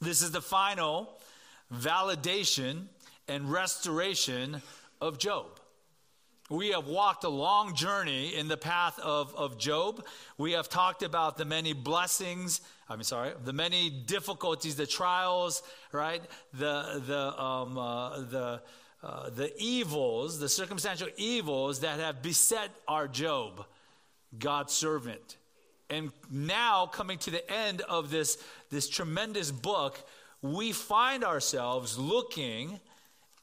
This is the final validation and restoration of Job. We have walked a long journey in the path of, of Job. We have talked about the many blessings, I'm sorry, the many difficulties, the trials, right? The, the, um, uh, the, uh, the evils, the circumstantial evils that have beset our Job, God's servant. And now, coming to the end of this, this tremendous book, we find ourselves looking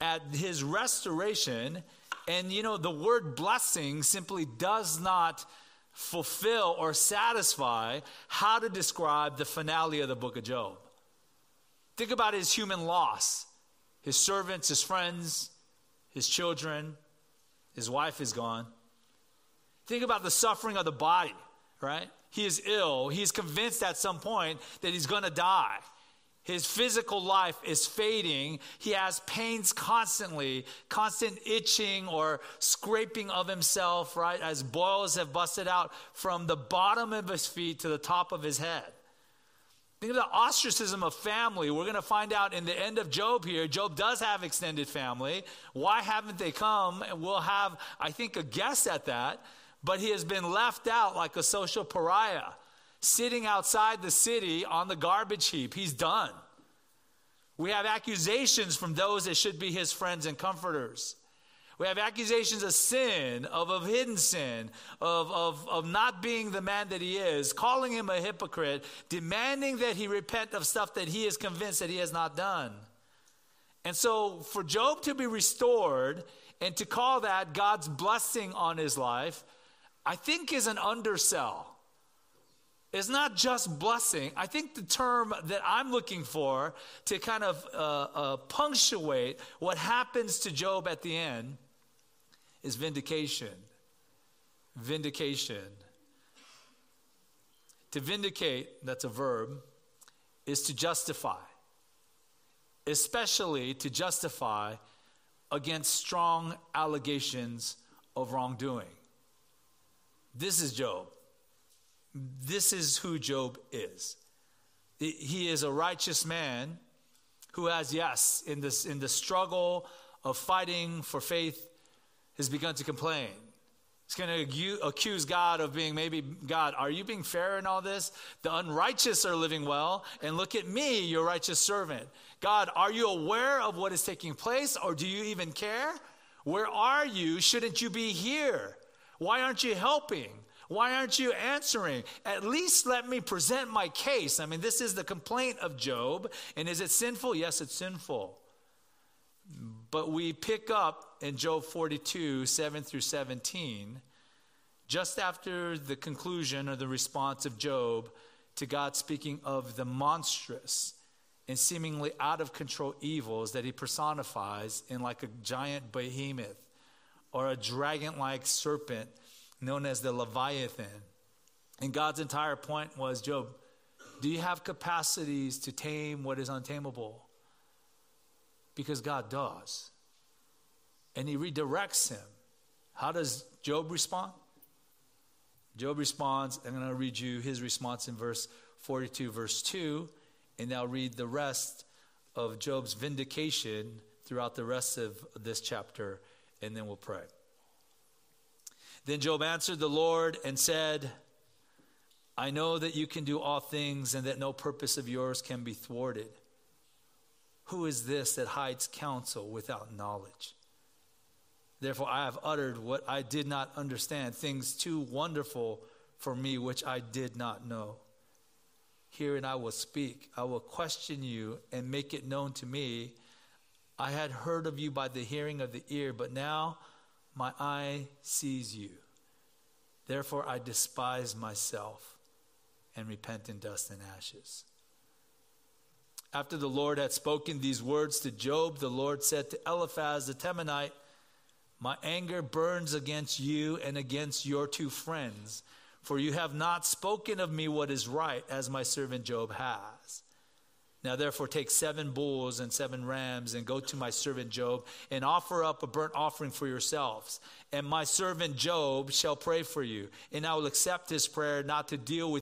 at his restoration and you know, the word blessing simply does not fulfill or satisfy how to describe the finale of the book of Job. Think about his human loss his servants, his friends, his children, his wife is gone. Think about the suffering of the body, right? He is ill. He's convinced at some point that he's going to die. His physical life is fading. He has pains constantly, constant itching or scraping of himself, right? As boils have busted out from the bottom of his feet to the top of his head. Think of the ostracism of family. We're going to find out in the end of Job here. Job does have extended family. Why haven't they come? And we'll have, I think, a guess at that. But he has been left out like a social pariah sitting outside the city on the garbage heap. He's done. We have accusations from those that should be his friends and comforters. We have accusations of sin, of, of hidden sin, of, of, of not being the man that he is, calling him a hypocrite, demanding that he repent of stuff that he is convinced that he has not done. And so, for Job to be restored and to call that God's blessing on his life, I think is an undersell It's not just blessing. I think the term that I'm looking for to kind of uh, uh, punctuate what happens to Job at the end is vindication. Vindication. To vindicate, that's a verb, is to justify, especially to justify against strong allegations of wrongdoing. This is Job this is who Job is. He is a righteous man who has, yes, in, this, in the struggle of fighting for faith, has begun to complain. He's going to accuse God of being maybe, God, are you being fair in all this? The unrighteous are living well, and look at me, your righteous servant. God, are you aware of what is taking place, or do you even care? Where are you? Shouldn't you be here? Why aren't you helping? Why aren't you answering? At least let me present my case. I mean, this is the complaint of Job. And is it sinful? Yes, it's sinful. But we pick up in Job 42, 7 through 17, just after the conclusion or the response of Job to God speaking of the monstrous and seemingly out of control evils that he personifies in like a giant behemoth or a dragon like serpent known as the Leviathan. And God's entire point was Job, do you have capacities to tame what is untamable? Because God does. And he redirects him. How does Job respond? Job responds, I'm going to read you his response in verse 42, verse 2, and I'll read the rest of Job's vindication throughout the rest of this chapter, and then we'll pray. Then Job answered the Lord and said, I know that you can do all things and that no purpose of yours can be thwarted. Who is this that hides counsel without knowledge? Therefore, I have uttered what I did not understand, things too wonderful for me which I did not know. Herein I will speak. I will question you and make it known to me. I had heard of you by the hearing of the ear, but now my eye sees you. Therefore, I despise myself and repent in dust and ashes. After the Lord had spoken these words to Job, the Lord said to Eliphaz the Temanite, My anger burns against you and against your two friends, for you have not spoken of me what is right, as my servant Job has. Now, therefore, take seven bulls and seven rams and go to my servant Job and offer up a burnt offering for yourselves. And my servant Job shall pray for you, and I will accept his prayer not to deal with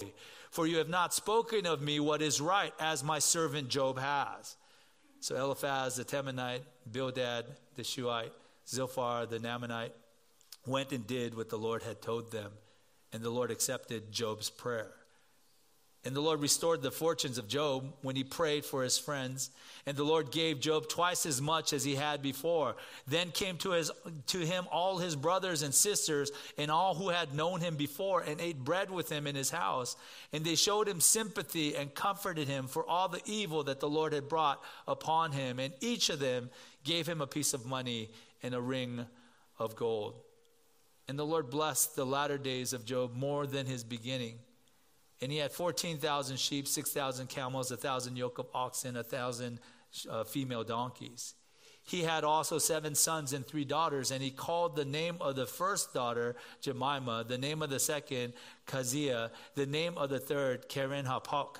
you. for you have not spoken of me what is right, as my servant Job has. So Eliphaz the Temanite, Bildad the Shuhite, Zophar the Naamathite went and did what the Lord had told them, and the Lord accepted Job's prayer. And the Lord restored the fortunes of Job when he prayed for his friends. And the Lord gave Job twice as much as he had before. Then came to, his, to him all his brothers and sisters and all who had known him before and ate bread with him in his house. And they showed him sympathy and comforted him for all the evil that the Lord had brought upon him. And each of them gave him a piece of money and a ring of gold. And the Lord blessed the latter days of Job more than his beginning. And he had 14,000 sheep, 6,000 camels, 1,000 yoke of oxen, 1,000 uh, female donkeys. He had also seven sons and three daughters, and he called the name of the first daughter Jemima, the name of the second Keziah, the name of the third Keren Happuch.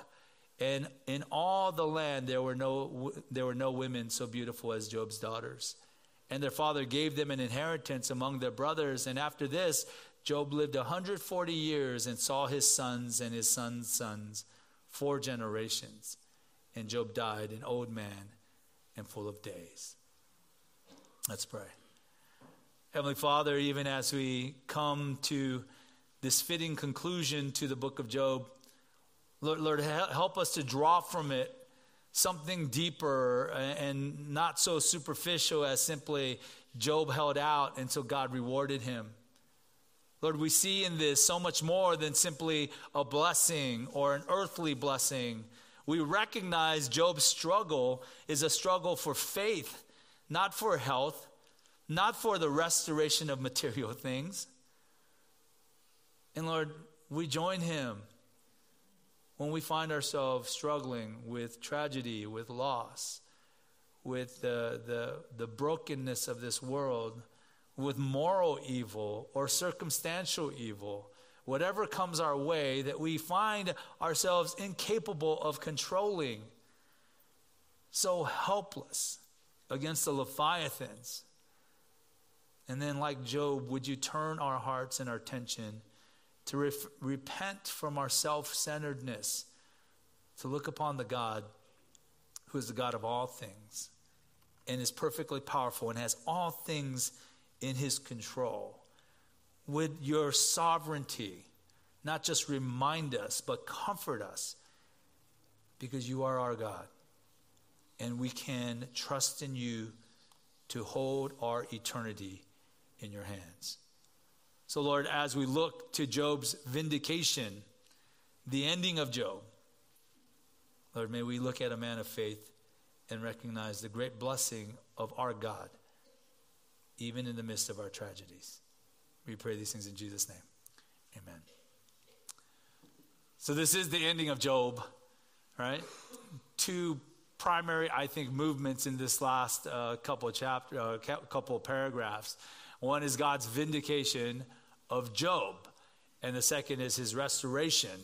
And in all the land there were no there were no women so beautiful as Job's daughters. And their father gave them an inheritance among their brothers. And after this, Job lived 140 years and saw his sons and his sons' sons, four generations. And Job died an old man and full of days. Let's pray. Heavenly Father, even as we come to this fitting conclusion to the book of Job, Lord, Lord help us to draw from it something deeper and not so superficial as simply Job held out until God rewarded him. Lord, we see in this so much more than simply a blessing or an earthly blessing. We recognize Job's struggle is a struggle for faith, not for health, not for the restoration of material things. And Lord, we join him when we find ourselves struggling with tragedy, with loss, with the, the, the brokenness of this world with moral evil or circumstantial evil, whatever comes our way that we find ourselves incapable of controlling, so helpless against the Leviathans. And then, like Job, would you turn our hearts and our attention to repent from our self centeredness, to look upon the God who is the God of all things and is perfectly powerful and has all things in his control. Would your sovereignty not just remind us, but comfort us because you are our God. And we can trust in you to hold our eternity in your hands. So, Lord, as we look to Job's vindication, the ending of Job, Lord, may we look at a man of faith and recognize the great blessing of our God even in the midst of our tragedies. We pray these things in Jesus' name. Amen. So, this is the ending of Job, right? Two primary, I think, movements in this last uh, couple chapter, uh, couple of paragraphs. One is God's vindication of Job, and the second is his restoration.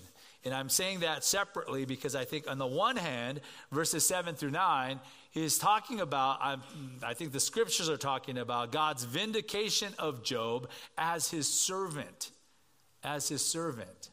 And I'm saying that separately because I think, on the one hand, verses 7 through 9, He's talking about, I'm, I think the scriptures are talking about God's vindication of Job as his servant. As his servant.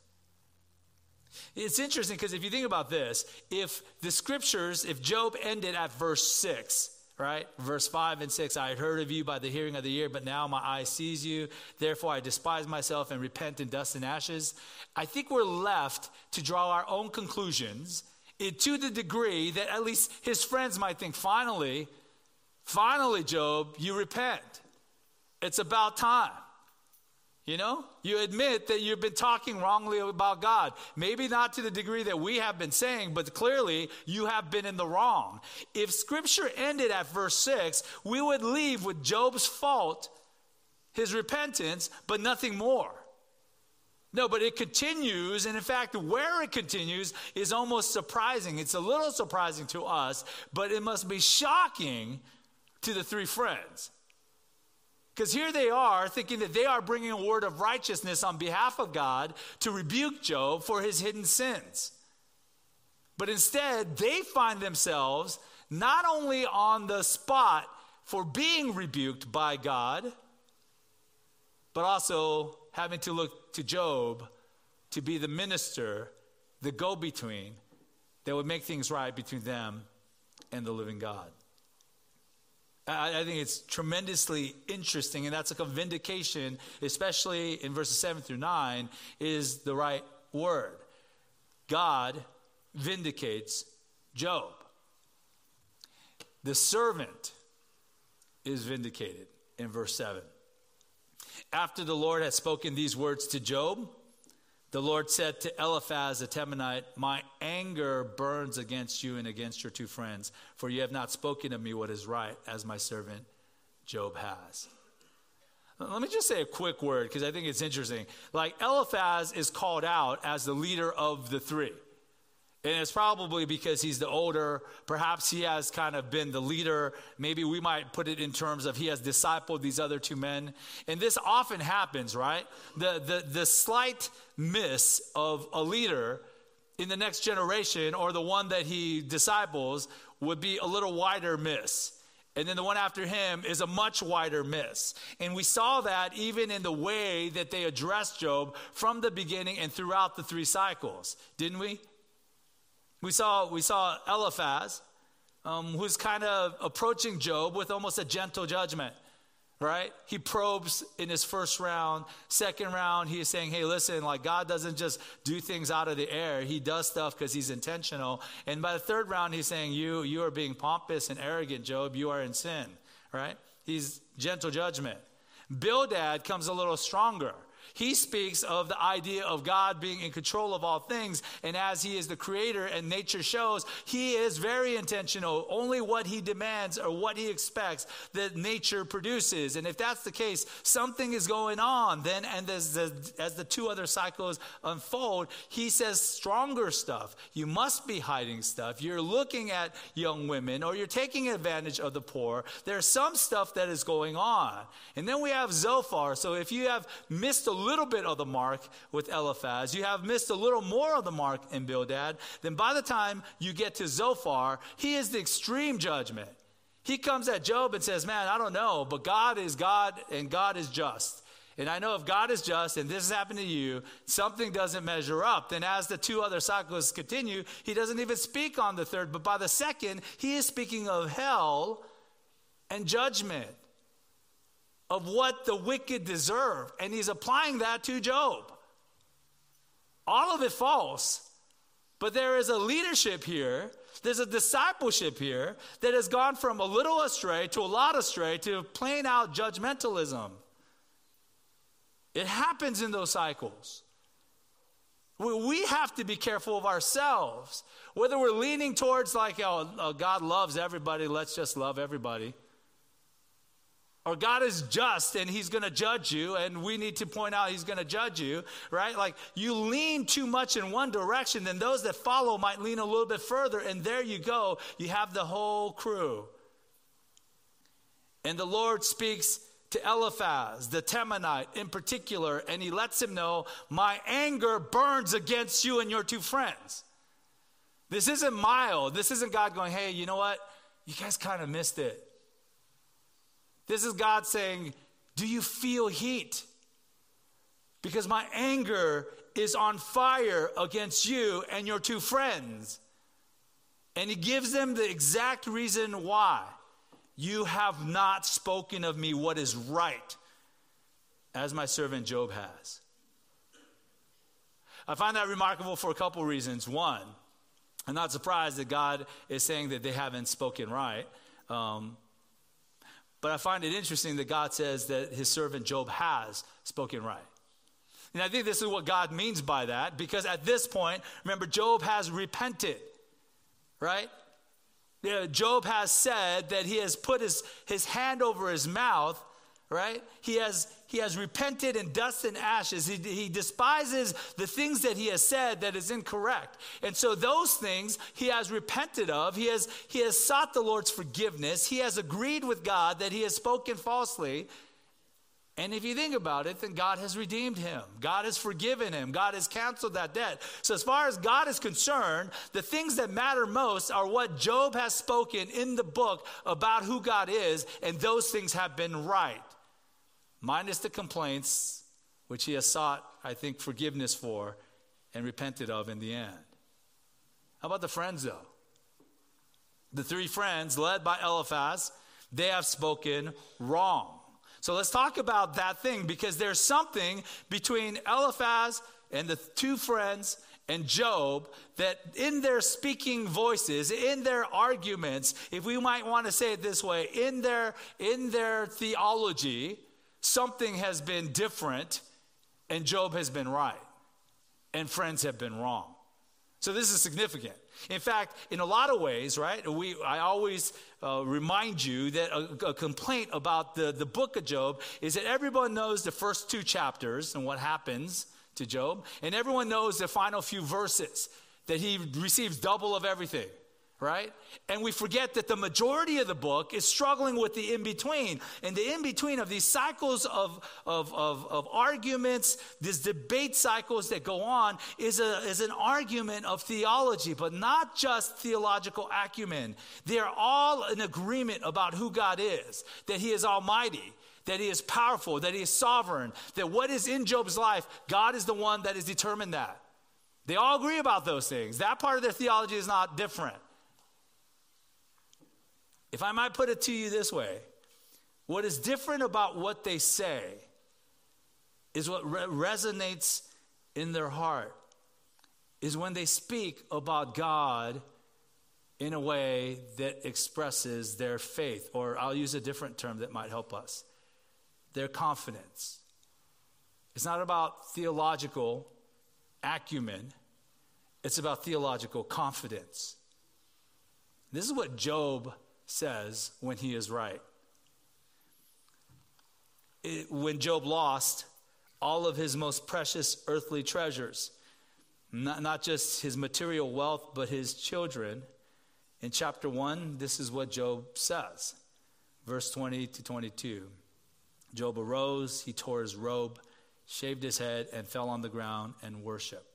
It's interesting because if you think about this, if the scriptures, if Job ended at verse 6, right? Verse 5 and 6 I had heard of you by the hearing of the ear, but now my eye sees you. Therefore I despise myself and repent in dust and ashes. I think we're left to draw our own conclusions to the degree that at least his friends might think, finally, finally, Job, you repent. It's about time. You know, you admit that you've been talking wrongly about God. Maybe not to the degree that we have been saying, but clearly you have been in the wrong. If scripture ended at verse 6, we would leave with Job's fault, his repentance, but nothing more. No, but it continues, and in fact, where it continues is almost surprising. It's a little surprising to us, but it must be shocking to the three friends. Because here they are thinking that they are bringing a word of righteousness on behalf of God to rebuke Job for his hidden sins. But instead, they find themselves not only on the spot for being rebuked by God, but also having to look to Job to be the minister the go between that would make things right between them and the living God. I, I, think it's tremendously interesting, and that's like a vindication, especially in verses 7 through 9, is the right word. God vindicates Job. The servant is vindicated in verse 7. After the Lord had spoken these words to Job, the Lord said to Eliphaz the Temanite, My anger burns against you and against your two friends, for you have not spoken of me what is right, as my servant Job has. Let me just say a quick word because I think it's interesting. Like Eliphaz is called out as the leader of the three. And it's probably because he's the older. Perhaps he has kind of been the leader. Maybe we might put it in terms of he has discipled these other two men. And this often happens, right? The, the, the slight miss of a leader in the next generation or the one that he disciples would be a little wider miss. And then the one after him is a much wider miss. And we saw that even in the way that they addressed Job from the beginning and throughout the three cycles, didn't we? We saw, we saw Eliphaz, um, who's kind of approaching Job with almost a gentle judgment, right? He probes in his first round. Second round, he is saying, hey, listen, like God doesn't just do things out of the air. He does stuff because he's intentional. And by the third round, he's saying, you, you are being pompous and arrogant, Job. You are in sin, right? He's gentle judgment. Bildad comes a little stronger. He speaks of the idea of God being in control of all things. And as He is the creator and nature shows, He is very intentional. Only what He demands or what He expects that nature produces. And if that's the case, something is going on. Then, and as the, as the two other cycles unfold, He says stronger stuff. You must be hiding stuff. You're looking at young women or you're taking advantage of the poor. There's some stuff that is going on. And then we have Zophar. So if you have missed a little bit of the mark with Eliphaz, you have missed a little more of the mark in Bildad, then by the time you get to Zophar, he is the extreme judgment. He comes at Job and says, Man, I don't know, but God is God and God is just. And I know if God is just and this has happened to you, something doesn't measure up. Then, as the two other cycles continue, he doesn't even speak on the third, but by the second, he is speaking of hell and judgment of what the wicked deserve. And he's applying that to Job. All of it false. But there is a leadership here, there's a discipleship here that has gone from a little astray to a lot astray to plain out judgmentalism. It happens in those cycles. We have to be careful of ourselves. Whether we're leaning towards, like, oh, oh God loves everybody, let's just love everybody or God is just and he's going to judge you, and we need to point out he's going to judge you, right? Like you lean too much in one direction, then those that follow might lean a little bit further, and there you go. You have the whole crew. And the Lord speaks to Eliphaz, the Temanite in particular, and he lets him know, My anger burns against you and your two friends. This isn't mild. This isn't God going, Hey, you know what? You guys kind of missed it. This is God saying, Do you feel heat? Because my anger is on fire against you and your two friends. And he gives them the exact reason why. You have not spoken of me what is right, as my servant Job has. I find that remarkable for a couple reasons. One, I'm not surprised that God is saying that they haven't spoken right. Um, but I find it interesting that God says that his servant Job has spoken right. And I think this is what God means by that because at this point, remember, Job has repented, right? Job has said that he has put his, his hand over his mouth right? He has, he has repented in dust and ashes. He, he despises the things that he has said that is incorrect. And so those things he has repented of. He has, he has sought the Lord's forgiveness. He has agreed with God that he has spoken falsely. And if you think about it, then God has redeemed him. God has forgiven him. God has canceled that debt. So, as far as God is concerned, the things that matter most are what Job has spoken in the book about who God is, and those things have been right minus the complaints, which he has sought, I think, forgiveness for and repented of in the end. How about the friends, though? The three friends, led by Eliphaz, they have spoken wrong. So let's talk about that thing because there's something between Eliphaz and the two friends and Job that in their speaking voices, in their arguments, if we might want to say it this way, in their in their theology, something has been different and Job has been right and friends have been wrong. So this is significant. In fact, in a lot of ways, right, we, I always uh, remind you that a, a, complaint about the, the book of Job is that everyone knows the first two chapters and what happens to Job, and everyone knows the final few verses that he receives double of everything right? And we forget that the majority of the book is struggling with the in between. And the in between of these cycles of, of, of, of, arguments, these debate cycles that go on, is, a, is an argument of theology, but not just theological acumen. They are all in agreement about who God is, that He is almighty. That he is powerful, that he is sovereign, that what is in Job's life, God is the one that has determined that. They all agree about those things. That part of their theology is not different. If I might put it to you this way, what is different about what they say is what re- resonates in their heart is when they speak about God in a way that expresses their faith, or I'll use a different term that might help us their confidence. It's not about theological acumen, it's about theological confidence. This is what Job says when he is right. It, when Job lost all of his most precious earthly treasures, not, not just his material wealth, but his children, in chapter 1, this is what Job says. Verse 20 to 22. Job arose, he tore his robe, shaved his head, and fell on the ground and worshiped.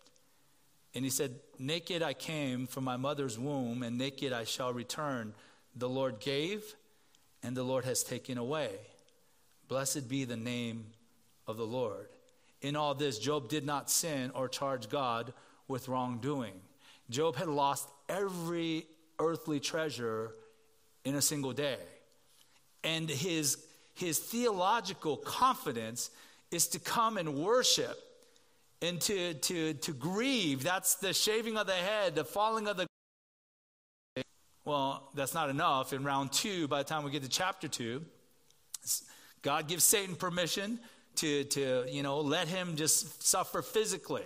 And he said, Naked I came from my mother's womb, and naked I shall return. The Lord gave, and the Lord has taken away. Blessed be the name of the Lord. In all this, Job did not sin or charge God with wrongdoing. Job had lost every earthly treasure in a single day. And his, his theological confidence is to come and worship and to, to, to grieve. That's the shaving of the head, the falling of the well, that's not enough. In round two, by the time we get to chapter two, God gives Satan permission to, to you know, let him just suffer physically.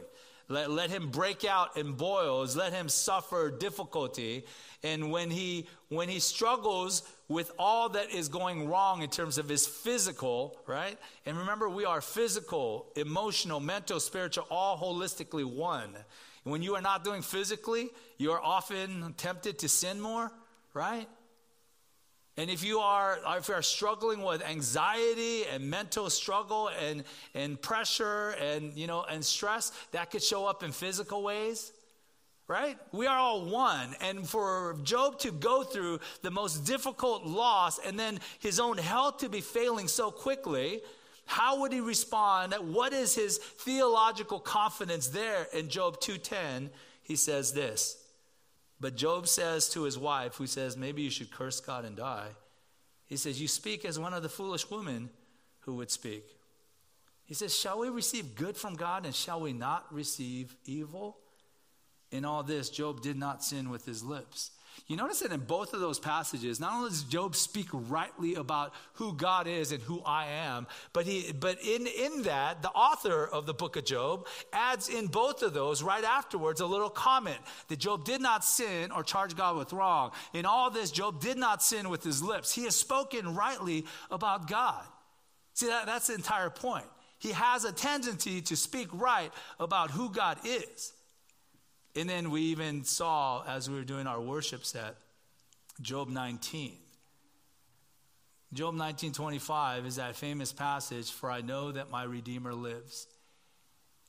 Let, let him break out in boils. Let him suffer difficulty. And when he, when he struggles with all that is going wrong in terms of his physical, right? And remember, we are physical, emotional, mental, spiritual, all holistically one. When you are not doing physically, you are often tempted to sin more, right? And if you are if you are struggling with anxiety and mental struggle and, and pressure and you know and stress, that could show up in physical ways. Right? We are all one. And for Job to go through the most difficult loss and then his own health to be failing so quickly, how would he respond? What is his theological confidence there? In Job 2:10, he says this. But Job says to his wife, who says, Maybe you should curse God and die. He says, You speak as one of the foolish women who would speak. He says, Shall we receive good from God and shall we not receive evil? In all this, Job did not sin with his lips. You notice that in both of those passages, not only does Job speak rightly about who God is and who I am, but he but in, in that, the author of the book of Job adds in both of those right afterwards a little comment that Job did not sin or charge God with wrong. In all this, Job did not sin with his lips. He has spoken rightly about God. See, that, that's the entire point. He has a tendency to speak right about who God is. And then we even saw, as we were doing our worship set, Job 19. Job 19:25 is that famous passage, "For I know that my Redeemer lives,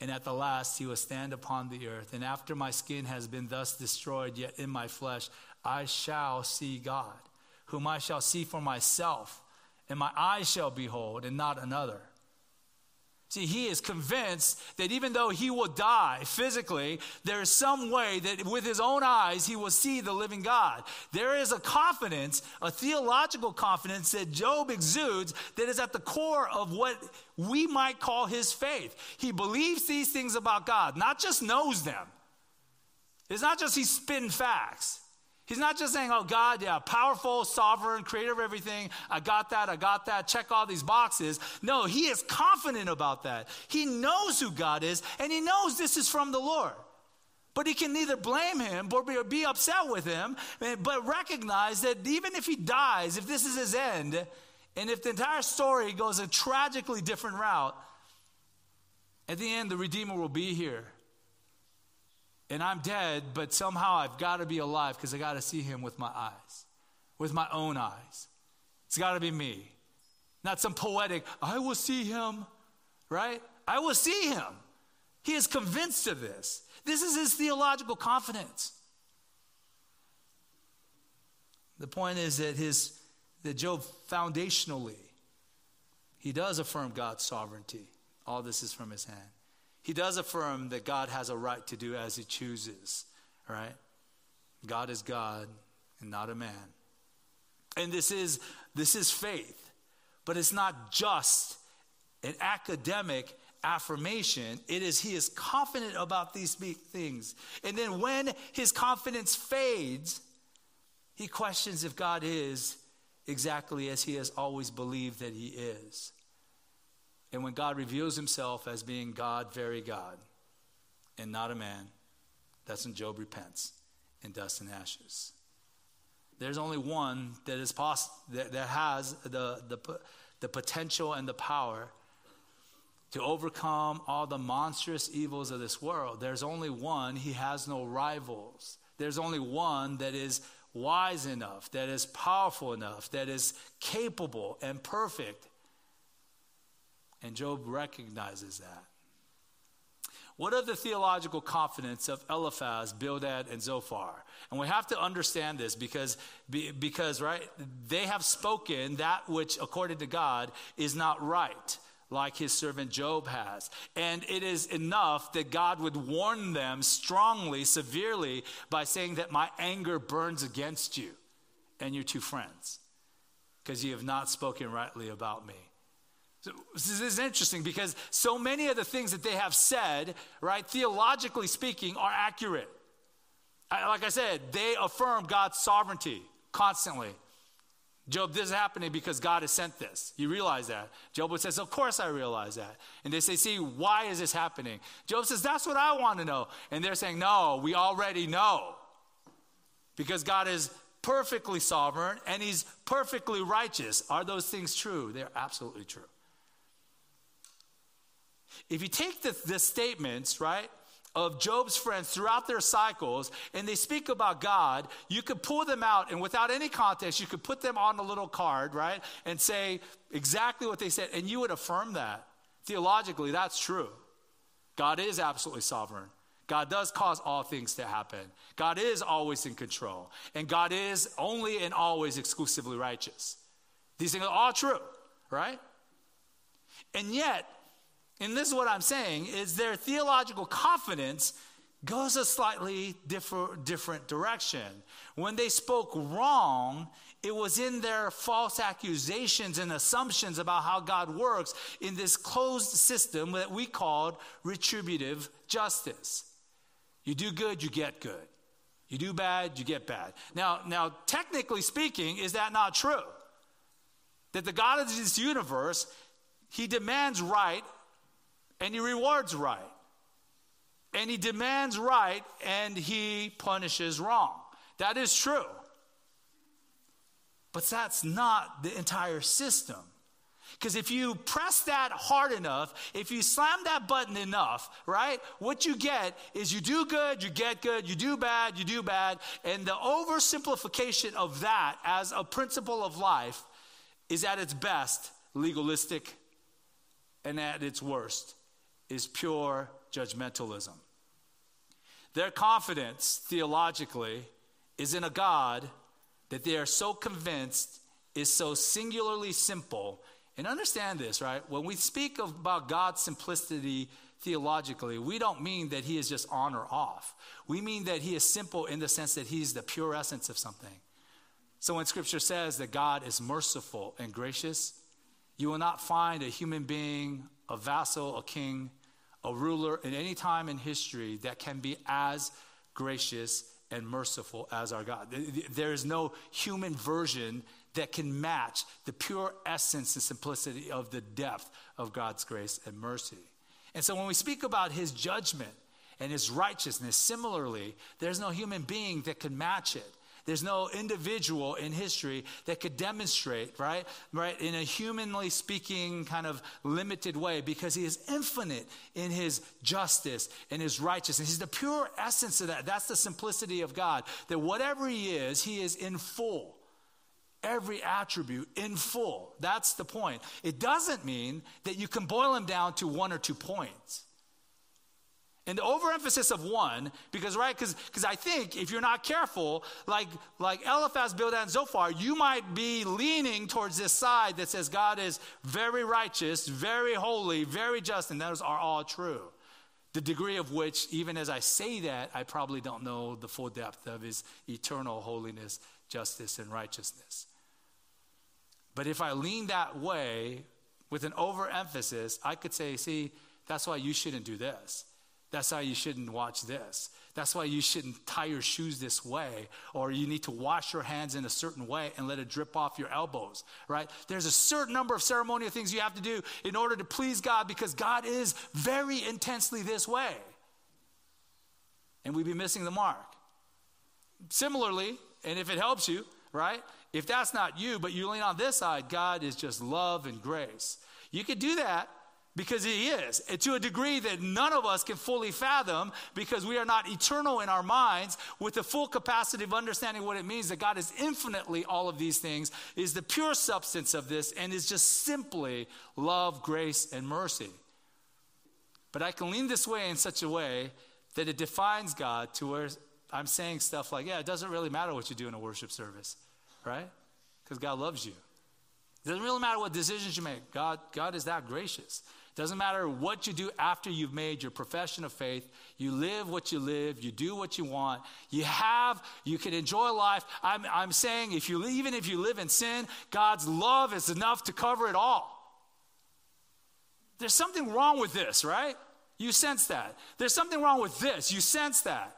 and at the last he will stand upon the earth. And after my skin has been thus destroyed, yet in my flesh I shall see God, whom I shall see for myself, and my eyes shall behold, and not another." See, he is convinced that even though he will die physically, there is some way that with his own eyes he will see the living God. There is a confidence, a theological confidence that Job exudes that is at the core of what we might call his faith. He believes these things about God, not just knows them. It's not just he's spitting facts. He's not just saying, oh, God, yeah, powerful, sovereign, creator of everything. I got that, I got that, check all these boxes. No, he is confident about that. He knows who God is, and he knows this is from the Lord. But he can neither blame him or be upset with him, but recognize that even if he dies, if this is his end, and if the entire story goes a tragically different route, at the end, the Redeemer will be here and I'm dead, but somehow I've got to be alive because I got to see him with my eyes, with my own eyes. It's got to be me, not some poetic, I will see him, right? I will see him. He is convinced of this. This is his theological confidence. The point is that his that Job foundationally he does affirm God's sovereignty. All this is from his hand. He does affirm that God has a right to do as he chooses, right? God is God and not a man. And this is this is faith. But it's not just an academic affirmation. It is he is confident about these things. And then when his confidence fades, he questions if God is exactly as he has always believed that he is. And when God reveals himself as being God, very God, and not a man, that's when Job repents in dust and ashes. There's only one that is poss- that, that has the, the, the potential and the power to overcome all the monstrous evils of this world. There's only one, he has no rivals. There's only one that is wise enough, that is powerful enough, that is capable and perfect and Job recognizes that. What are the theological confidence of Eliphaz, Bildad, and Zophar? And we have to understand this because, because, right, they have spoken that which, according to God, is not right, like his servant Job has. And it is enough that God would warn them strongly, severely, by saying that my anger burns against you and your two friends, because you have not spoken rightly about me. This is interesting because so many of the things that they have said, right, theologically speaking, are accurate. Like I said, they affirm God's sovereignty constantly. Job, this is happening because God has sent this. You realize that. Job says, Of course I realize that. And they say, See, why is this happening? Job says, That's what I want to know. And they're saying, No, we already know. Because God is perfectly sovereign and he's perfectly righteous. Are those things true? They're absolutely true. If you take the, the statements, right, of Job's friends throughout their cycles and they speak about God, you could pull them out and without any context, you could put them on a little card, right? And say exactly what they said, and you would affirm that. Theologically, that's true. God is absolutely sovereign. God does cause all things to happen. God is always in control. And God is only and always exclusively righteous. These things are all true, right? And yet, and this is what I'm saying, is their theological confidence goes a slightly different, different direction. When they spoke wrong, it was in their false accusations and assumptions about how God works in this closed system that we called retributive justice. You do good, you get good. You do bad, you get bad. Now, now technically speaking, is that not true? That the God of this universe, he demands right and he rewards right. And he demands right and he punishes wrong. That is true. But that's not the entire system. Because if you press that hard enough, if you slam that button enough, right, what you get is you do good, you get good, you do bad, you do bad. And the oversimplification of that as a principle of life is at its best legalistic and at its worst is pure judgmentalism. Their confidence, theologically, is in a God that they are so convinced is so singularly simple And understand this, right? When we speak about God's simplicity theologically, we don't mean that he is just on or off. We mean that he is simple in the sense that he's the pure essence of something. So when scripture says that God is merciful and gracious, you will not find a human being, a vassal, a king, a ruler in any time in history that can be as gracious and merciful as our God. There is no human version that can match the pure essence and simplicity of the depth of God's grace and mercy. And so when we speak about his judgment and his righteousness, similarly, there's no human being that can match it. There's no individual in history that could demonstrate, right? Right, in a humanly speaking kind of limited way because he is infinite in his justice and his righteousness. He's the pure essence of that. That's the simplicity of God. That whatever he is, he is in full every attribute in full. That's the point. It doesn't mean that you can boil him down to one or two points. And the overemphasis of one, because right, because I think if you're not careful, like like Eliphaz, Bildad, and Zophar, you might be leaning towards this side that says God is very righteous, very holy, very just, and those are all true. The degree of which, even as I say that, I probably don't know the full depth of his eternal holiness, justice, and righteousness. But if I lean that way with an overemphasis, I could say, see, that's why you shouldn't do this. That's why you shouldn't watch this. That's why you shouldn't tie your shoes this way, or you need to wash your hands in a certain way and let it drip off your elbows, right? There's a certain number of ceremonial things you have to do in order to please God because God is very intensely this way. And we'd be missing the mark. Similarly, and if it helps you, right? If that's not you, but you lean on this side, God is just love and grace. You could do that because He is, to a degree that none of us can fully fathom because we are not eternal in our minds with the full capacity of understanding what it means that God is infinitely all of these things, is the pure substance of this, and is just simply love, grace, and mercy. But I can lean this way in such a way that it defines God to where I'm saying stuff like, yeah, it doesn't really matter what you do in a worship service right? Because God loves you. It doesn't really matter what decisions you make. God, God is that gracious. Doesn't matter what you do after you've made your profession of faith. You live what you live. You do what you want. You have, you can enjoy life. I'm, I'm saying if you, even if you live in sin, God's love is enough to cover it all. There's something wrong with this, right? You sense that. There's something wrong with this. You sense that.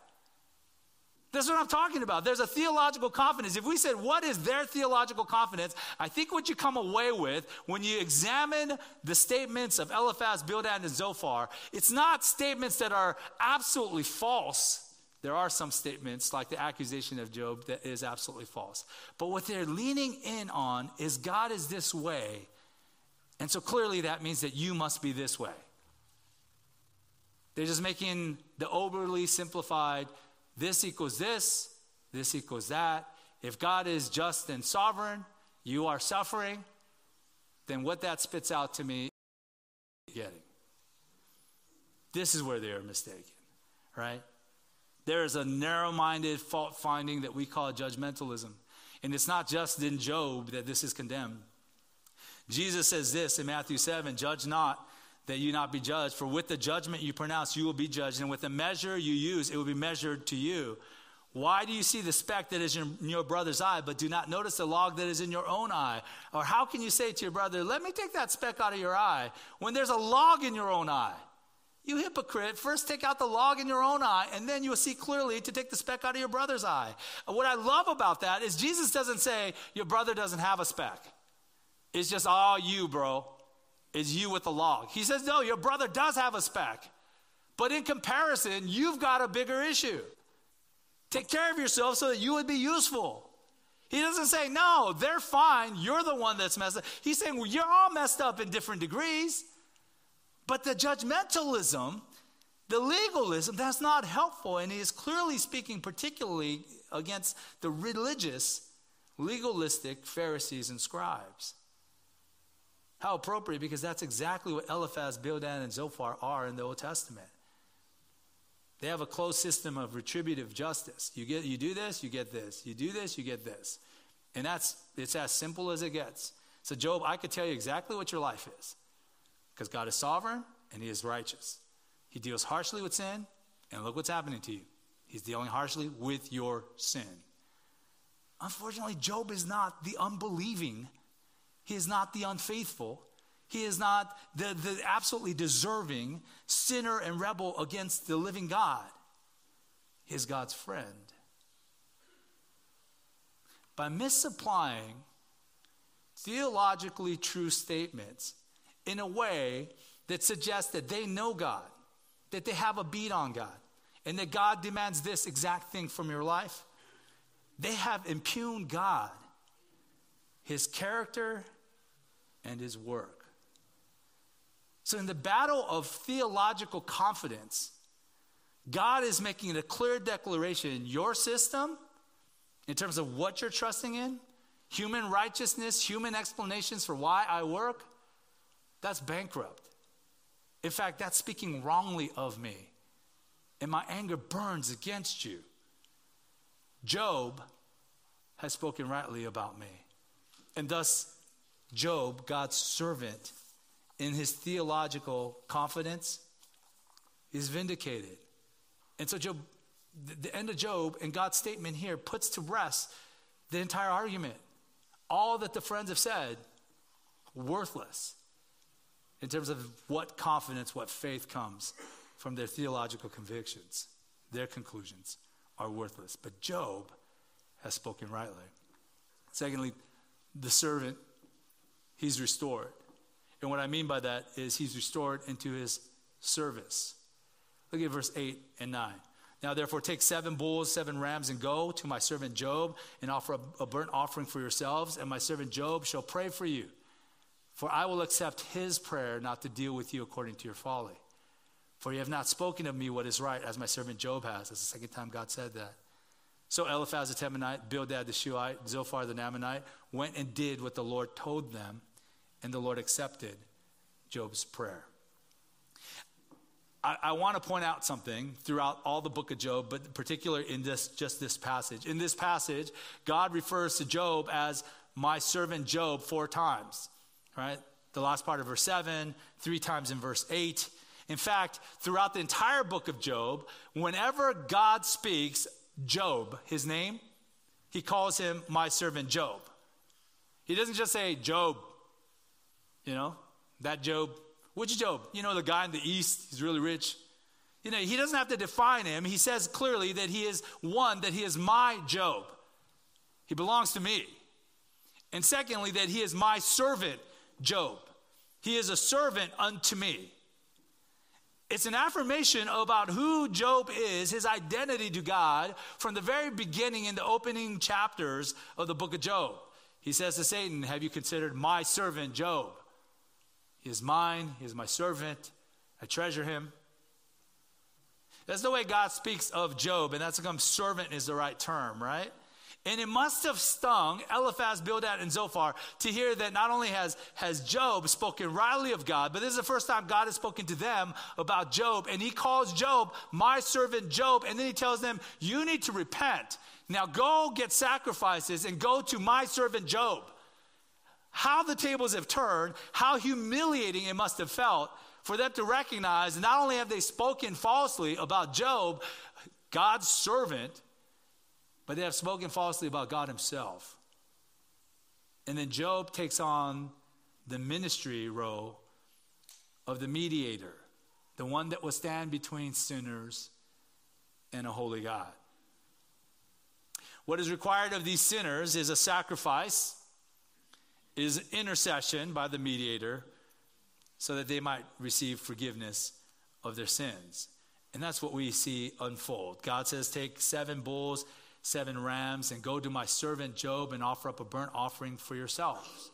That's what I'm talking about. There's a theological confidence. If we said, what is their theological confidence? I think what you come away with when you examine the statements of Eliphaz, Bildad, and Zophar, it's not statements that are absolutely false. There are some statements, like the accusation of Job, that is absolutely false. But what they're leaning in on is God is this way. And so clearly that means that you must be this way. They're just making the overly simplified this equals this, this equals that. If God is just and sovereign, you are suffering, then what that spits out to me getting. This is where they are mistaken, right? There is a narrow minded fault finding that we call judgmentalism. And it's not just in Job that this is condemned. Jesus says this in Matthew 7 Judge not that you not be judged. For with the judgment you pronounce, you will be judged, and with the measure you use, it will be measured to you. Why do you see the speck that is in your brother's eye, but do not notice the log that is in your own eye? Or how can you say to your brother, Let me take that speck out of your eye, when there's a log in your own eye? You hypocrite, first take out the log in your own eye, and then you'll see clearly to take the speck out of your brother's eye. What I love about that is Jesus doesn't say, Your brother doesn't have a speck. It's just all you, bro is you with the log. He says, No, your brother does have a speck. But in comparison, you've got a bigger issue. Take care of yourself so that you would be useful. He doesn't say, No, they're fine. You're the one that's messed up. He's saying, well, You're all messed up in different degrees. But the judgmentalism, the legalism, that's not helpful. And he is clearly speaking, particularly against the religious, legalistic Pharisees and scribes. How appropriate, because that's exactly what Eliphaz, Bildad, and Zophar are in the Old Testament. They have a closed system of retributive justice. You, get, you do this, you get this. You do this, you get this. And that's, it's as simple as it gets. So, Job, I could tell you exactly what your life is because God is sovereign and He is righteous. He deals harshly with sin, and look what's happening to you. He's dealing harshly with your sin. Unfortunately, Job is not the unbelieving, he is not the unfaithful. He is not the, the absolutely deserving sinner and rebel against the living God. He is God's friend. By misapplying theologically true statements in a way that suggests that they know God, that they have a beat on God, and that God demands this exact thing from your life, they have impugned God, His character, and His work. So, in the battle of theological confidence, God is making a clear declaration in your system, in terms of what you're trusting in, human righteousness, human explanations for why I work, that's bankrupt. In fact, that's speaking wrongly of me. And my anger burns against you. Job has spoken rightly about me. And thus, Job, God's servant, in his theological confidence, is vindicated. And so, Job, the end of Job and God's statement here puts to rest the entire argument. All that the friends have said, worthless in terms of what confidence, what faith comes from their theological convictions. Their conclusions are worthless. But Job has spoken rightly. Secondly, the servant, he's restored. And what I mean by that is he's restored into his service. Look at verse 8 and 9. Now, therefore, take seven bulls, seven rams, and go to my servant Job and offer a, burnt offering for yourselves, and my servant Job shall pray for you. For I will accept his prayer not to deal with you according to your folly. For you have not spoken of me what is right, as my servant Job has. That's the second time God said that. So Eliphaz the Temanite, Bildad the Shuhite, Zophar the Naamanite went and did what the Lord told them, and the Lord accepted Job's prayer. I, I want to point out something throughout all the book of Job, but in particular in this just this passage. In this passage, God refers to Job as my servant Job four times, right? The last part of verse 7, three times in verse 8, in fact, throughout the entire book of Job, whenever God speaks, Job, his name, he calls him my servant Job. He doesn't just say Job, you know, that Job. Which Job? You know, the guy in the east, he's really rich. You know, he doesn't have to define him. He says clearly that he is one, that he is my Job. He belongs to me. And secondly, that he is my servant, Job. He is a servant unto me. It's an affirmation about who Job is, his identity to God, from the very beginning in the opening chapters of the book of Job. He says to Satan, Have you considered my servant Job? He is mine, he is my servant. I treasure him. That's the way God speaks of Job, and that's come um, servant is the right term, right? And it must have stung Eliphaz, Bildad, and Zophar to hear that not only has, has Job spoken rightly of God, but this is the first time God has spoken to them about Job. And he calls Job my servant Job. And then he tells them, You need to repent. Now go get sacrifices and go to my servant Job. How the tables have turned, how humiliating it must have felt for them to recognize not only have they spoken falsely about Job, God's servant, but they have spoken falsely about God Himself. And then Job takes on the ministry role of the mediator, the one that will stand between sinners and a holy God. What is required of these sinners is a sacrifice, is intercession by the mediator, so that they might receive forgiveness of their sins. And that's what we see unfold. God says, Take seven bulls seven rams and go to my servant Job and offer up a burnt offering for yourselves.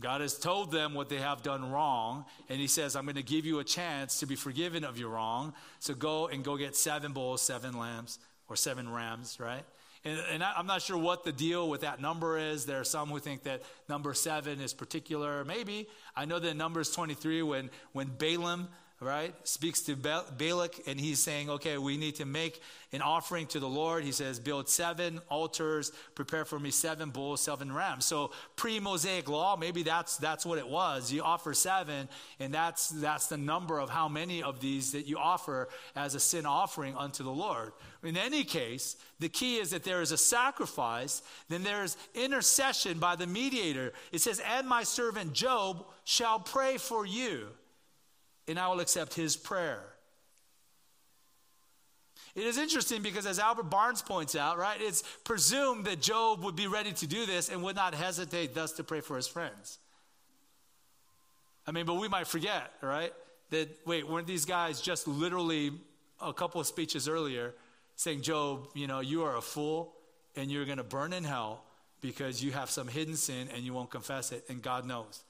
God has told them what they have done wrong, and He says, I'm going to give you a chance to be forgiven of your wrong. So go and go get seven bulls, seven lambs, or seven rams, right? And, and I, I'm not sure what the deal with that number is. There are some who think that number seven is particular. Maybe. I know that Numbers 23, when, when Balaam right, speaks to Balak and he's saying, okay, we need to make an offering to the Lord. He says, build seven altars, prepare for me seven bulls, seven rams. So pre-Mosaic law, maybe that's that's what it was. You offer seven, and that's that's the number of how many of these that you offer as a sin offering unto the Lord. In any case, the key is that there is a sacrifice, then there's intercession by the mediator. It says, and my servant Job shall pray for you and I will accept his prayer. It is interesting because, as Albert Barnes points out, right, it's presumed that Job would be ready to do this and would not hesitate thus to pray for his friends. I mean, but we might forget, right, that, wait, weren't these guys just literally a couple of speeches earlier saying, Job, you know, you are a fool and you're going to burn in hell because you have some hidden sin and you won't confess it, and God knows.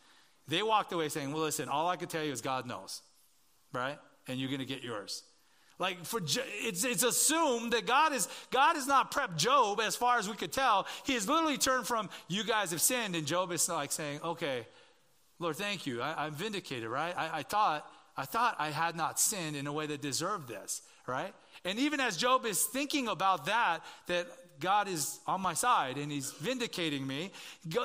They walked away saying, well, listen, all I can tell you is God knows right? And you're going to get yours. Like for it's it's assumed that God is God has not prepped Job as far as we could tell. He has literally turned from you guys have sinned, and Job is like saying, "Okay, Lord, thank you. I, am vindicated, right? I, I thought I thought I had not sinned in a way that deserved this, right? And even as Job is thinking about that, that God is on my side and he's vindicating me.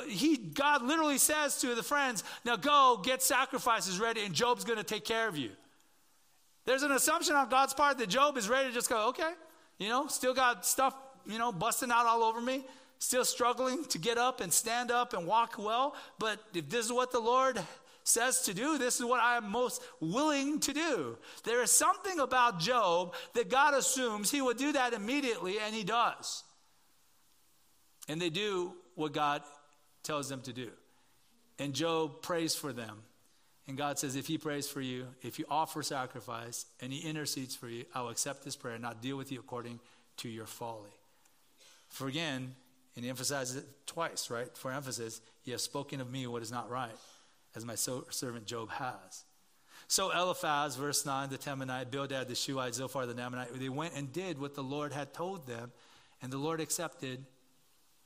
He, God literally says to the friends, Now go get sacrifices ready, and Job's going to take care of you. There's an assumption on God's part that Job is ready to just go, okay, you know, still got stuff, you know, busting out all over me, still struggling to get up and stand up and walk well. But if this is what the Lord says to do, this is what I am most willing to do. There is something about Job that God assumes he would do that immediately, and he does. And they do what God tells them to do. And Job prays for them. And God says, if he prays for you, if you offer sacrifice and he intercedes for you, I will accept this prayer and not deal with you according to your folly. For again, and he emphasizes it twice, right? For emphasis, you have spoken of me what is not right, as my servant Job has. So Eliphaz, verse 9, the Temanite, Bildad, the Shuhite, Zophar, the Naamite, they went and did what the Lord had told them, and the Lord accepted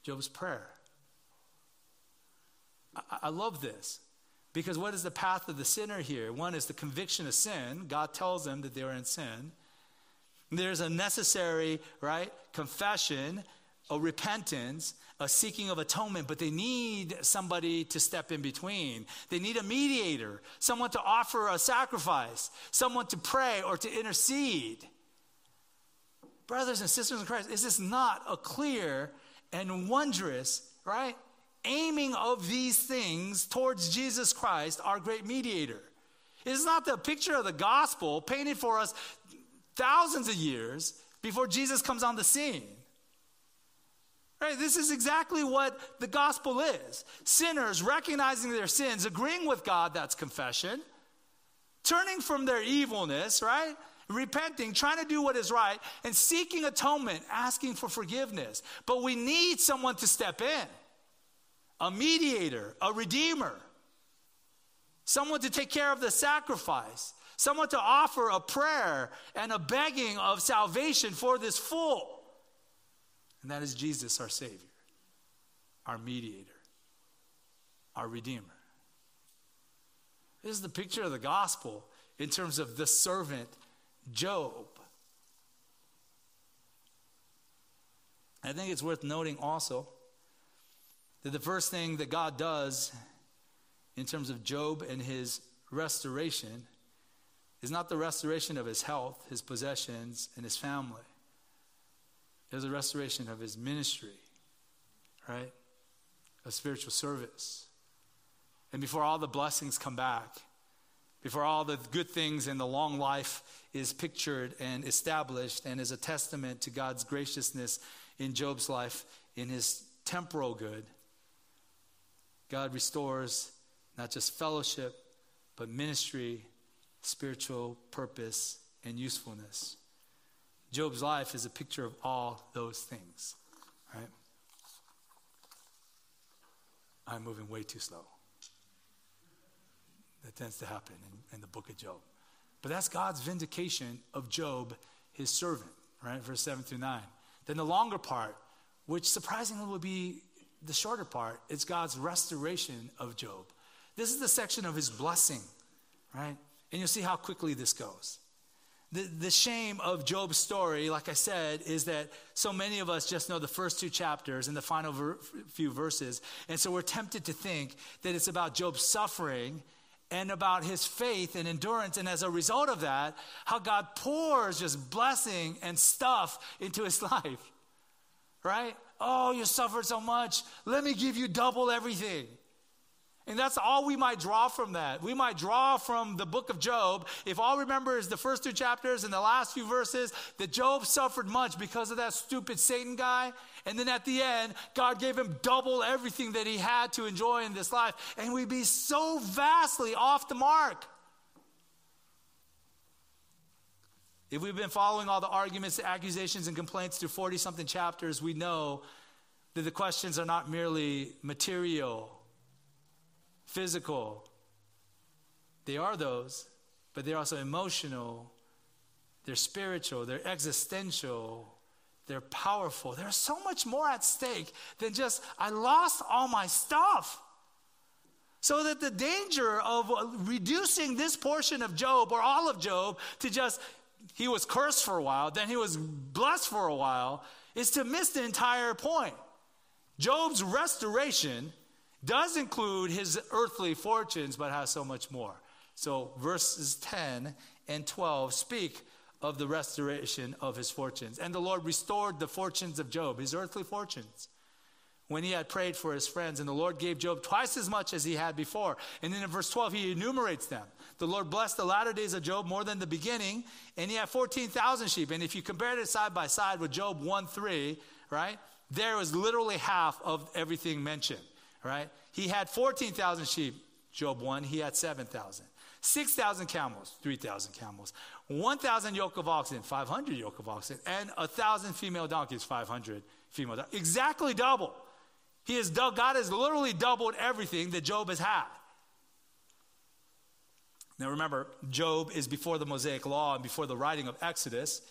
Job's prayer. I, I love this. Because what is the path of the sinner here? One is the conviction of sin. God tells them that they are in sin. There's a necessary, right, confession, a repentance, a seeking of atonement, but they need somebody to step in between. They need a mediator, someone to offer a sacrifice, someone to pray or to intercede. Brothers and sisters in Christ, is this not a clear and wondrous, right, aiming of these things towards Jesus Christ, our great mediator. It is not the picture of the gospel painted for us thousands of years before Jesus comes on the scene. Right? This is exactly what the gospel is. Sinners recognizing their sins, agreeing with God, that's confession, turning from their evilness, right? Repenting, trying to do what is right, and seeking atonement, asking for forgiveness. But we need someone to step in a mediator, a redeemer, someone to take care of the sacrifice, someone to offer a prayer and a begging of salvation for this fool. And that is Jesus, our Savior, our mediator, our Redeemer. This is the picture of the gospel in terms of the servant Job. I think it's worth noting also that the first thing that God does in terms of Job and his restoration is not the restoration of his health, his possessions, and his family. It is a restoration of his ministry, right? A spiritual service. And before all the blessings come back, before all the good things and the long life is pictured and established and is a testament to God's graciousness in Job's life, in his temporal good, God restores not just fellowship, but ministry, spiritual purpose, and usefulness. Job's life is a picture of all those things, right? I'm moving way too slow. That tends to happen in, in the book of Job. But that's God's vindication of Job, his servant, right? Verse 7 through 9. Then the longer part, which surprisingly will be the shorter part, it's God's restoration of Job. This is the section of his blessing, right? And you'll see how quickly this goes. The, the shame of Job's story, like I said, is that so many of us just know the first two chapters and the final ver- few verses. And so we're tempted to think that it's about Job's suffering and about his faith and endurance. And as a result of that, how God pours just blessing and stuff into his life. Right? Oh, you suffered so much. Let me give you double everything. And that's all we might draw from that. We might draw from the book of Job, if all remember is the first two chapters and the last few verses, that Job suffered much because of that stupid Satan guy. And then at the end, God gave him double everything that he had to enjoy in this life. And we'd be so vastly off the mark. If we've been following all the arguments, accusations, and complaints through 40 something chapters, we know that the questions are not merely material physical. They are those, but they're also emotional, they're spiritual, they're existential, they're powerful. There's so much more at stake than just, I lost all my stuff. So that the danger of reducing this portion of Job or all of Job to just, he was cursed for a while, then he was blessed for a while, is to miss the entire point. Job's restoration does include his earthly fortunes, but has so much more. So, verses 10 and 12 speak of the restoration of his fortunes. And the Lord restored the fortunes of Job, his earthly fortunes, when he had prayed for his friends. And the Lord gave Job twice as much as he had before. And then in verse 12, he enumerates them. The Lord blessed the latter days of Job more than the beginning, and he had 14,000 sheep. And if you compare it side by side with Job 1 3, right, there was literally half of everything mentioned right? He had 14,000 sheep, Job 1, he had 7,000. 6,000 camels, 3,000 camels. 1,000 yoke of oxen, 500 yoke of oxen. And 1,000 female donkeys, 500 female donkeys. Exactly double. He has, God has literally doubled everything that Job has had. Now remember, Job is before the Mosaic law and before the writing of Exodus.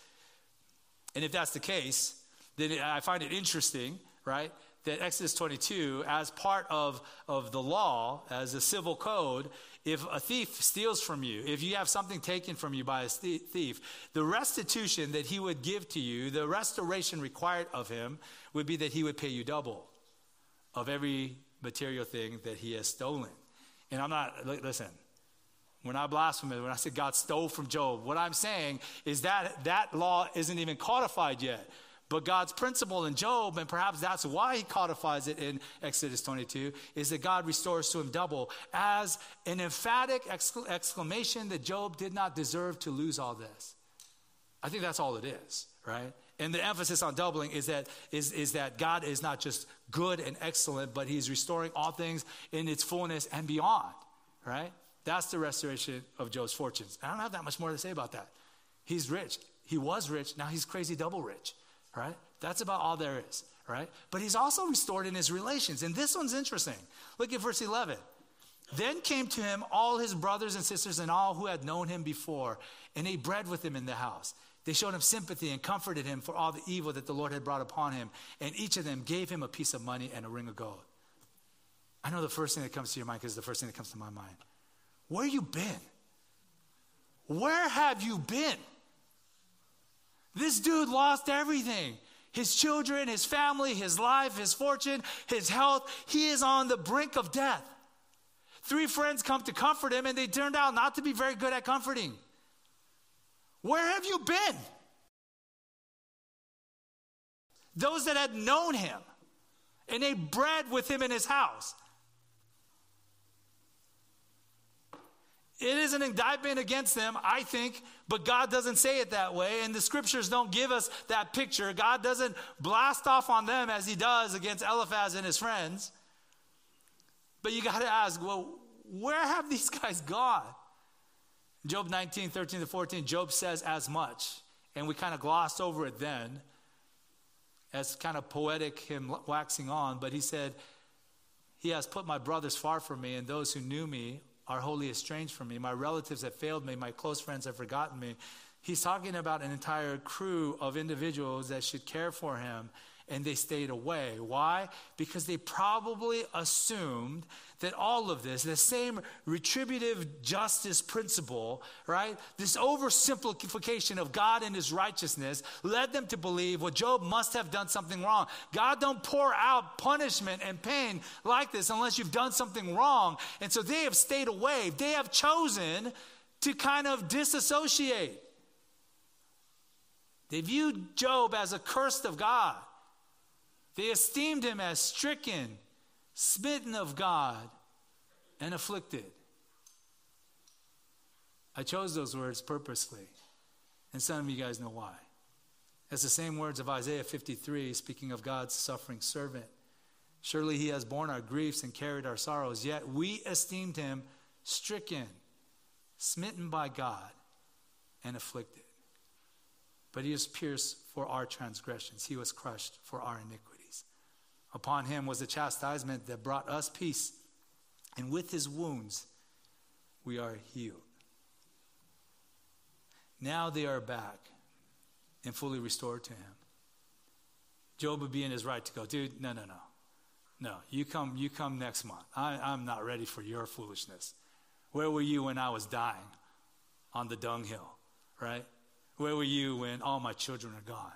And if that's the case, then I find it interesting, right, that Exodus 22, as part of, of the law, as a civil code, if a thief steals from you, if you have something taken from you by a thief, the restitution that he would give to you, the restoration required of him, would be that he would pay you double of every material thing that he has stolen. And I'm not, listen, we're not blasphemous. When I say God stole from Job, what I'm saying is that that law isn't even codified yet. But God's principle in Job, and perhaps that's why he codifies it in Exodus 22, is that God restores to him double as an emphatic exclamation that Job did not deserve to lose all this. I think that's all it is, right? And the emphasis on doubling is that, is, is that God is not just good and excellent, but he's restoring all things in its fullness and beyond, right? That's the restoration of Job's fortunes. I don't have that much more to say about that. He's rich. He was rich. Now he's crazy double rich right? That's about all there is, right? But he's also restored in his relations. And this one's interesting. Look at verse 11. Then came to him all his brothers and sisters and all who had known him before, and ate bread with him in the house. They showed him sympathy and comforted him for all the evil that the Lord had brought upon him. And each of them gave him a piece of money and a ring of gold. I know the first thing that comes to your mind because the first thing that comes to my mind. Where have you been? Where have you been? This dude lost everything his children, his family, his life, his fortune, his health. He is on the brink of death. Three friends come to comfort him, and they turned out not to be very good at comforting. Where have you been? Those that had known him and ate bread with him in his house. It is an indictment against them, I think, but God doesn't say it that way, and the scriptures don't give us that picture. God doesn't blast off on them as he does against Eliphaz and his friends. But you got to ask, well, where have these guys gone? Job 19, 13 to 14, Job says as much, and we kind of glossed over it then as kind of poetic him waxing on, but he said, He has put my brothers far from me, and those who knew me are wholly estranged from me. My relatives have failed me. My close friends have forgotten me. He's talking about an entire crew of individuals that should care for him and they stayed away. Why? Because they probably assumed that all of this, the same retributive justice principle, right? This oversimplification of God and his righteousness led them to believe, well, Job must have done something wrong. God don't pour out punishment and pain like this unless you've done something wrong. And so they have stayed away. They have chosen to kind of disassociate. They viewed Job as a cursed of God. They esteemed him as stricken, smitten of God, and afflicted. I chose those words purposely, and some of you guys know why. It's the same words of Isaiah 53, speaking of God's suffering servant. Surely he has borne our griefs and carried our sorrows, yet we esteemed him stricken, smitten by God, and afflicted. But he was pierced for our transgressions, he was crushed for our iniquities. Upon him was the chastisement that brought us peace, and with his wounds we are healed. Now they are back and fully restored to him. Job would be in his right to go, dude, no, no, no. No, you come, you come next month. I, I'm not ready for your foolishness. Where were you when I was dying on the dunghill, right? Where were you when all my children are gone?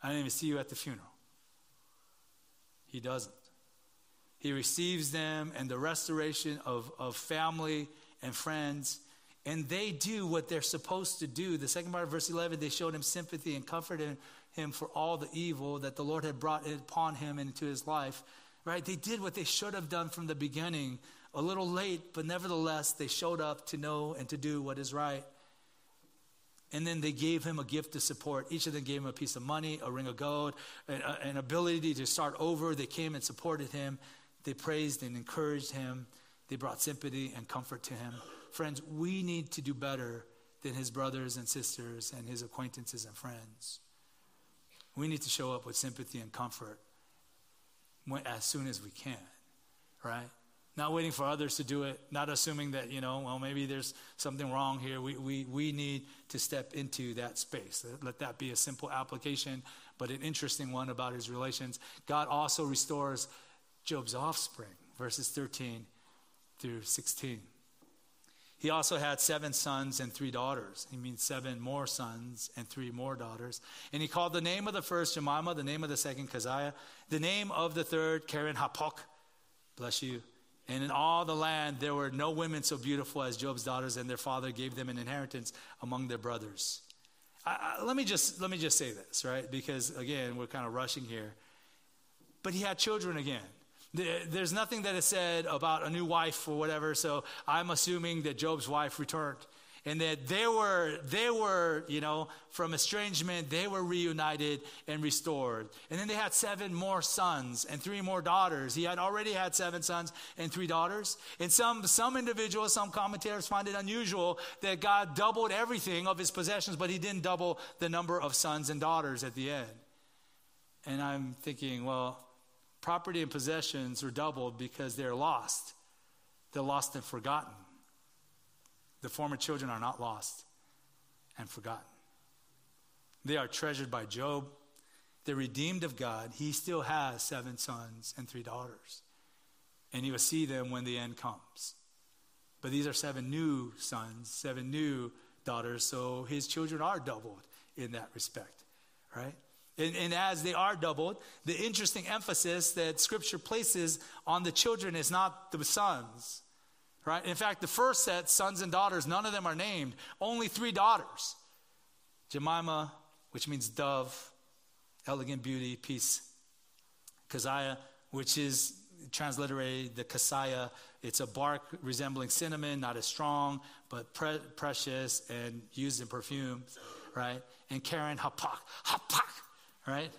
I didn't even see you at the funeral. He doesn't. He receives them and the restoration of, of family and friends, and they do what they're supposed to do. The second part of verse 11, they showed him sympathy and comforted him for all the evil that the Lord had brought upon him into his life. Right? They did what they should have done from the beginning. A little late, but nevertheless, they showed up to know and to do what is right. And then they gave him a gift to support. Each of them gave him a piece of money, a ring of gold, an, uh, an ability to start over. They came and supported him. They praised and encouraged him. They brought sympathy and comfort to him. Friends, we need to do better than his brothers and sisters and his acquaintances and friends. We need to show up with sympathy and comfort as soon as we can, right? Not waiting for others to do it, not assuming that, you know, well, maybe there's something wrong here. We, we, we need to step into that space. Let that be a simple application, but an interesting one about his relations. God also restores Job's offspring, verses 13 through 16. He also had seven sons and three daughters. He means seven more sons and three more daughters. And he called the name of the first Jemima, the name of the second Keziah, the name of the third Keren Happuch. Bless you and in all the land, there were no women so beautiful as Job's daughters, and their father gave them an inheritance among their brothers. I, I, let, me just, let me just say this, right? Because again, we're kind of rushing here. But he had children again. There's nothing that is said about a new wife or whatever, so I'm assuming that Job's wife returned and that they were they were you know from estrangement they were reunited and restored. And then they had seven more sons and three more daughters. He had already had seven sons and three daughters. And some some individuals some commentators find it unusual that god doubled everything of his possessions but he didn't double the number of sons and daughters at the end. And i'm thinking well property and possessions are doubled because they're lost. They're lost and forgotten the former children are not lost and forgotten. They are treasured by Job. They're redeemed of God. He still has seven sons and three daughters. And he will see them when the end comes. But these are seven new sons, seven new daughters, so his children are doubled in that respect, right? And, and, as they are doubled, the interesting emphasis that Scripture places on the children is not the sons, Right? In fact, the first set, sons and daughters, none of them are named. Only three daughters. Jemima, which means dove, elegant beauty, peace. Keziah, which is transliterated the Kasaya. It's a bark resembling cinnamon, not as strong, but pre- precious and used in perfumes, right? And Keren Happuch, Happuch, right?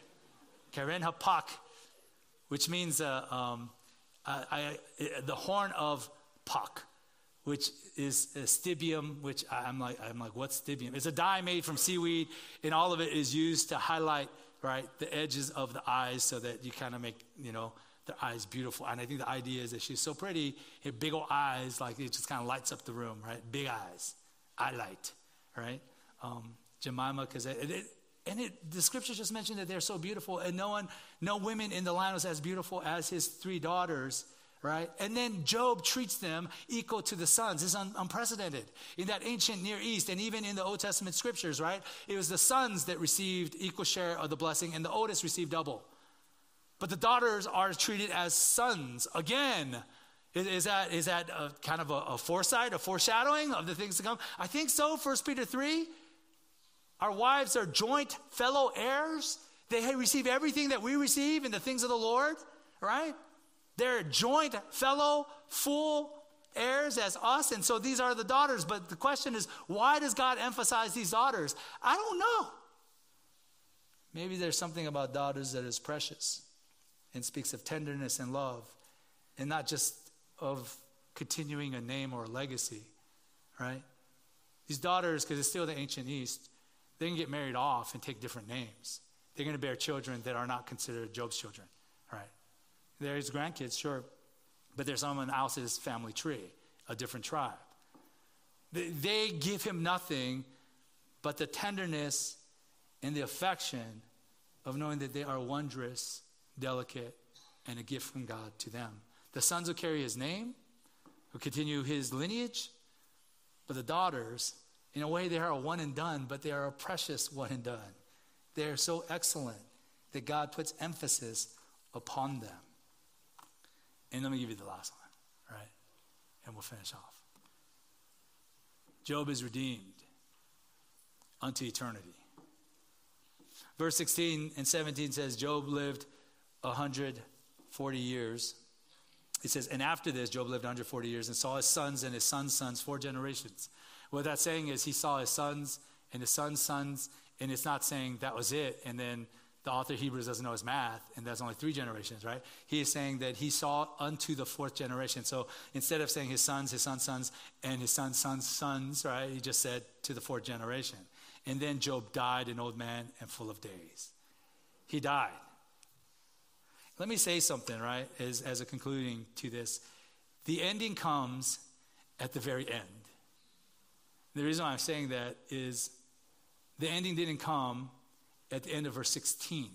Keren Happuch, which means uh, um, I, I, the horn of puck, which is stibium, which I'm like, I'm like, what's stibium? It's a dye made from seaweed, and all of it is used to highlight, right, the edges of the eyes so that you kind of make, you know, the eyes beautiful. And I think the idea is that she's so pretty, her big old eyes, like it just kind of lights up the room, right? Big eyes, eye light, right? Um, Jemimah, because it, it, And it, the scripture just mentioned that they're so beautiful, and no one, no women in the land was as beautiful as his three daughters, right? And then Job treats them equal to the sons. It's un, unprecedented in that ancient Near East, and even in the Old Testament scriptures, right? It was the sons that received equal share of the blessing, and the oldest received double. But the daughters are treated as sons again. Is, is that, is that kind of a, a foresight, a foreshadowing of the things to come? I think so. 1 Peter 3 our wives are joint fellow heirs. They receive everything that we receive in the things of the Lord, right? They're joint fellow full heirs as us. And so these are the daughters. But the question is, why does God emphasize these daughters? I don't know. Maybe there's something about daughters that is precious and speaks of tenderness and love, and not just of continuing a name or a legacy, right? These daughters, because it's still the ancient East, they can get married off and take different names. They're going to bear children that are not considered Job's children, right? There's grandkids, sure, but there's someone else's family tree, a different tribe. They, they give him nothing but the tenderness and the affection of knowing that they are wondrous, delicate, and a gift from God to them. The sons will carry his name, will continue his lineage, but the daughters in a way, they are a one and done, but they are a precious one and done. They are so excellent that God puts emphasis upon them. And let me give you the last one, right? And we'll finish off. Job is redeemed unto eternity. Verse 16 and 17 says Job lived 140 years. It says, and after this, Job lived 140 years and saw his sons and his sons' sons, four generations. What that's saying is he saw his sons and his sons' sons, and it's not saying that was it, and then the author of Hebrews doesn't know his math, and that's only three generations, right? He is saying that he saw unto the fourth generation. So instead of saying his sons, his sons' sons, and his sons' sons' sons, right? He just said to the fourth generation. And then Job died an old man and full of days. He died. Let me say something, right, as, as a concluding to this. The ending comes at the very end. The reason why I'm saying that is the ending didn't come at the end of verse 16.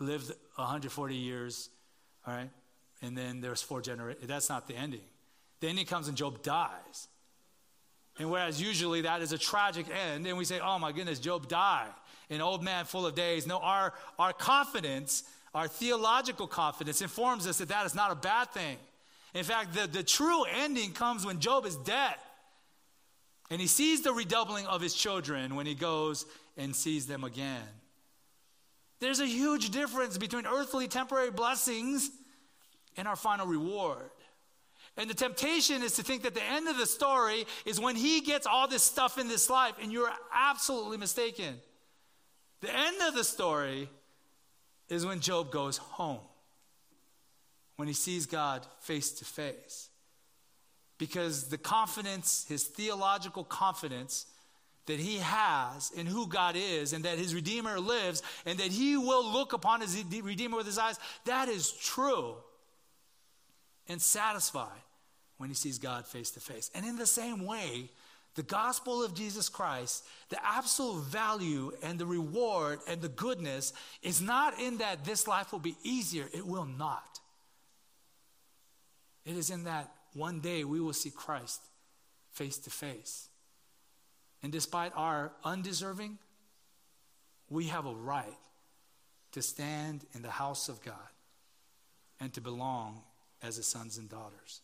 Lived 140 years, all right? And then there's four generations. That's not the ending. The ending comes when Job dies. And whereas usually that is a tragic end, and we say, oh my goodness, Job died, an old man full of days. No, our, our confidence, our theological confidence, informs us that that is not a bad thing. In fact, the, the true ending comes when Job is dead. And he sees the redoubling of his children when he goes and sees them again. There's a huge difference between earthly temporary blessings and our final reward. And the temptation is to think that the end of the story is when he gets all this stuff in this life, and you're absolutely mistaken. The end of the story is when Job goes home, when he sees God face to face because the confidence, his theological confidence, that he has and who God is and that his Redeemer lives and that he will look upon his Redeemer with his eyes, that is true and satisfied when he sees God face to face. And in the same way, the gospel of Jesus Christ, the absolute value and the reward and the goodness is not in that this life will be easier. It will not. It is in that one day we will see Christ face to face. And despite our undeserving, we have a right to stand in the house of God and to belong as his sons and daughters.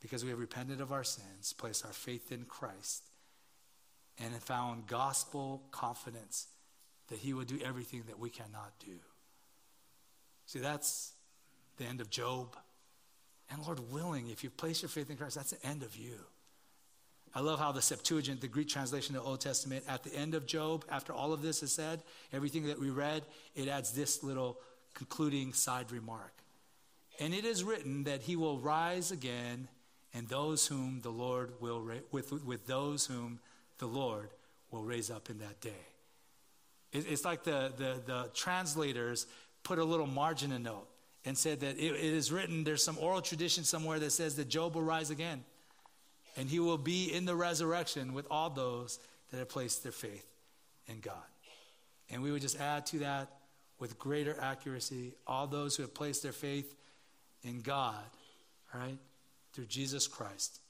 Because we have repented of our sins, placed our faith in Christ, and have found gospel confidence that he will do everything that we cannot do. See, that's the end of Job. And Lord willing, if you place your faith in Christ, that's the end of you. I love how the Septuagint, the Greek translation of the Old Testament, at the end of Job, after all of this is said, everything that we read, it adds this little concluding side remark. And it is written that he will rise again, and those whom the Lord will ra- with, with those whom the Lord will raise up in that day. It, it's like the, the, the translators put a little margin a note and said that it, it is written, there's some oral tradition somewhere that says that Job will rise again. And he will be in the resurrection with all those that have placed their faith in God. And we would just add to that with greater accuracy all those who have placed their faith in God, right? Through Jesus Christ,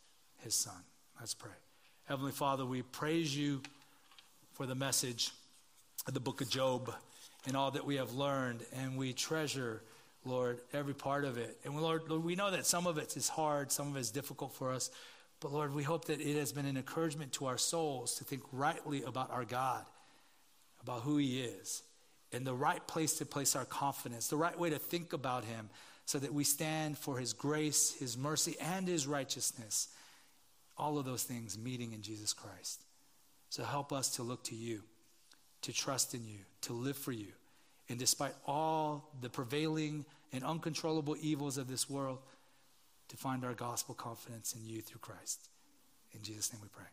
his Son. Let's pray. Heavenly Father, we praise you for the message of the book of Job and all that we have learned, and we treasure, Lord, every part of it. And Lord, Lord, we know that some of it is hard, some of it is difficult for us, but Lord, we hope that it has been an encouragement to our souls to think rightly about our God, about who He is, and the right place to place our confidence, the right way to think about Him, so that we stand for His grace, His mercy, and His righteousness. All of those things meeting in Jesus Christ. So help us to look to you, to trust in you, to live for you. And despite all the prevailing and uncontrollable evils of this world, to find our gospel confidence in you through Christ. In Jesus' name we pray.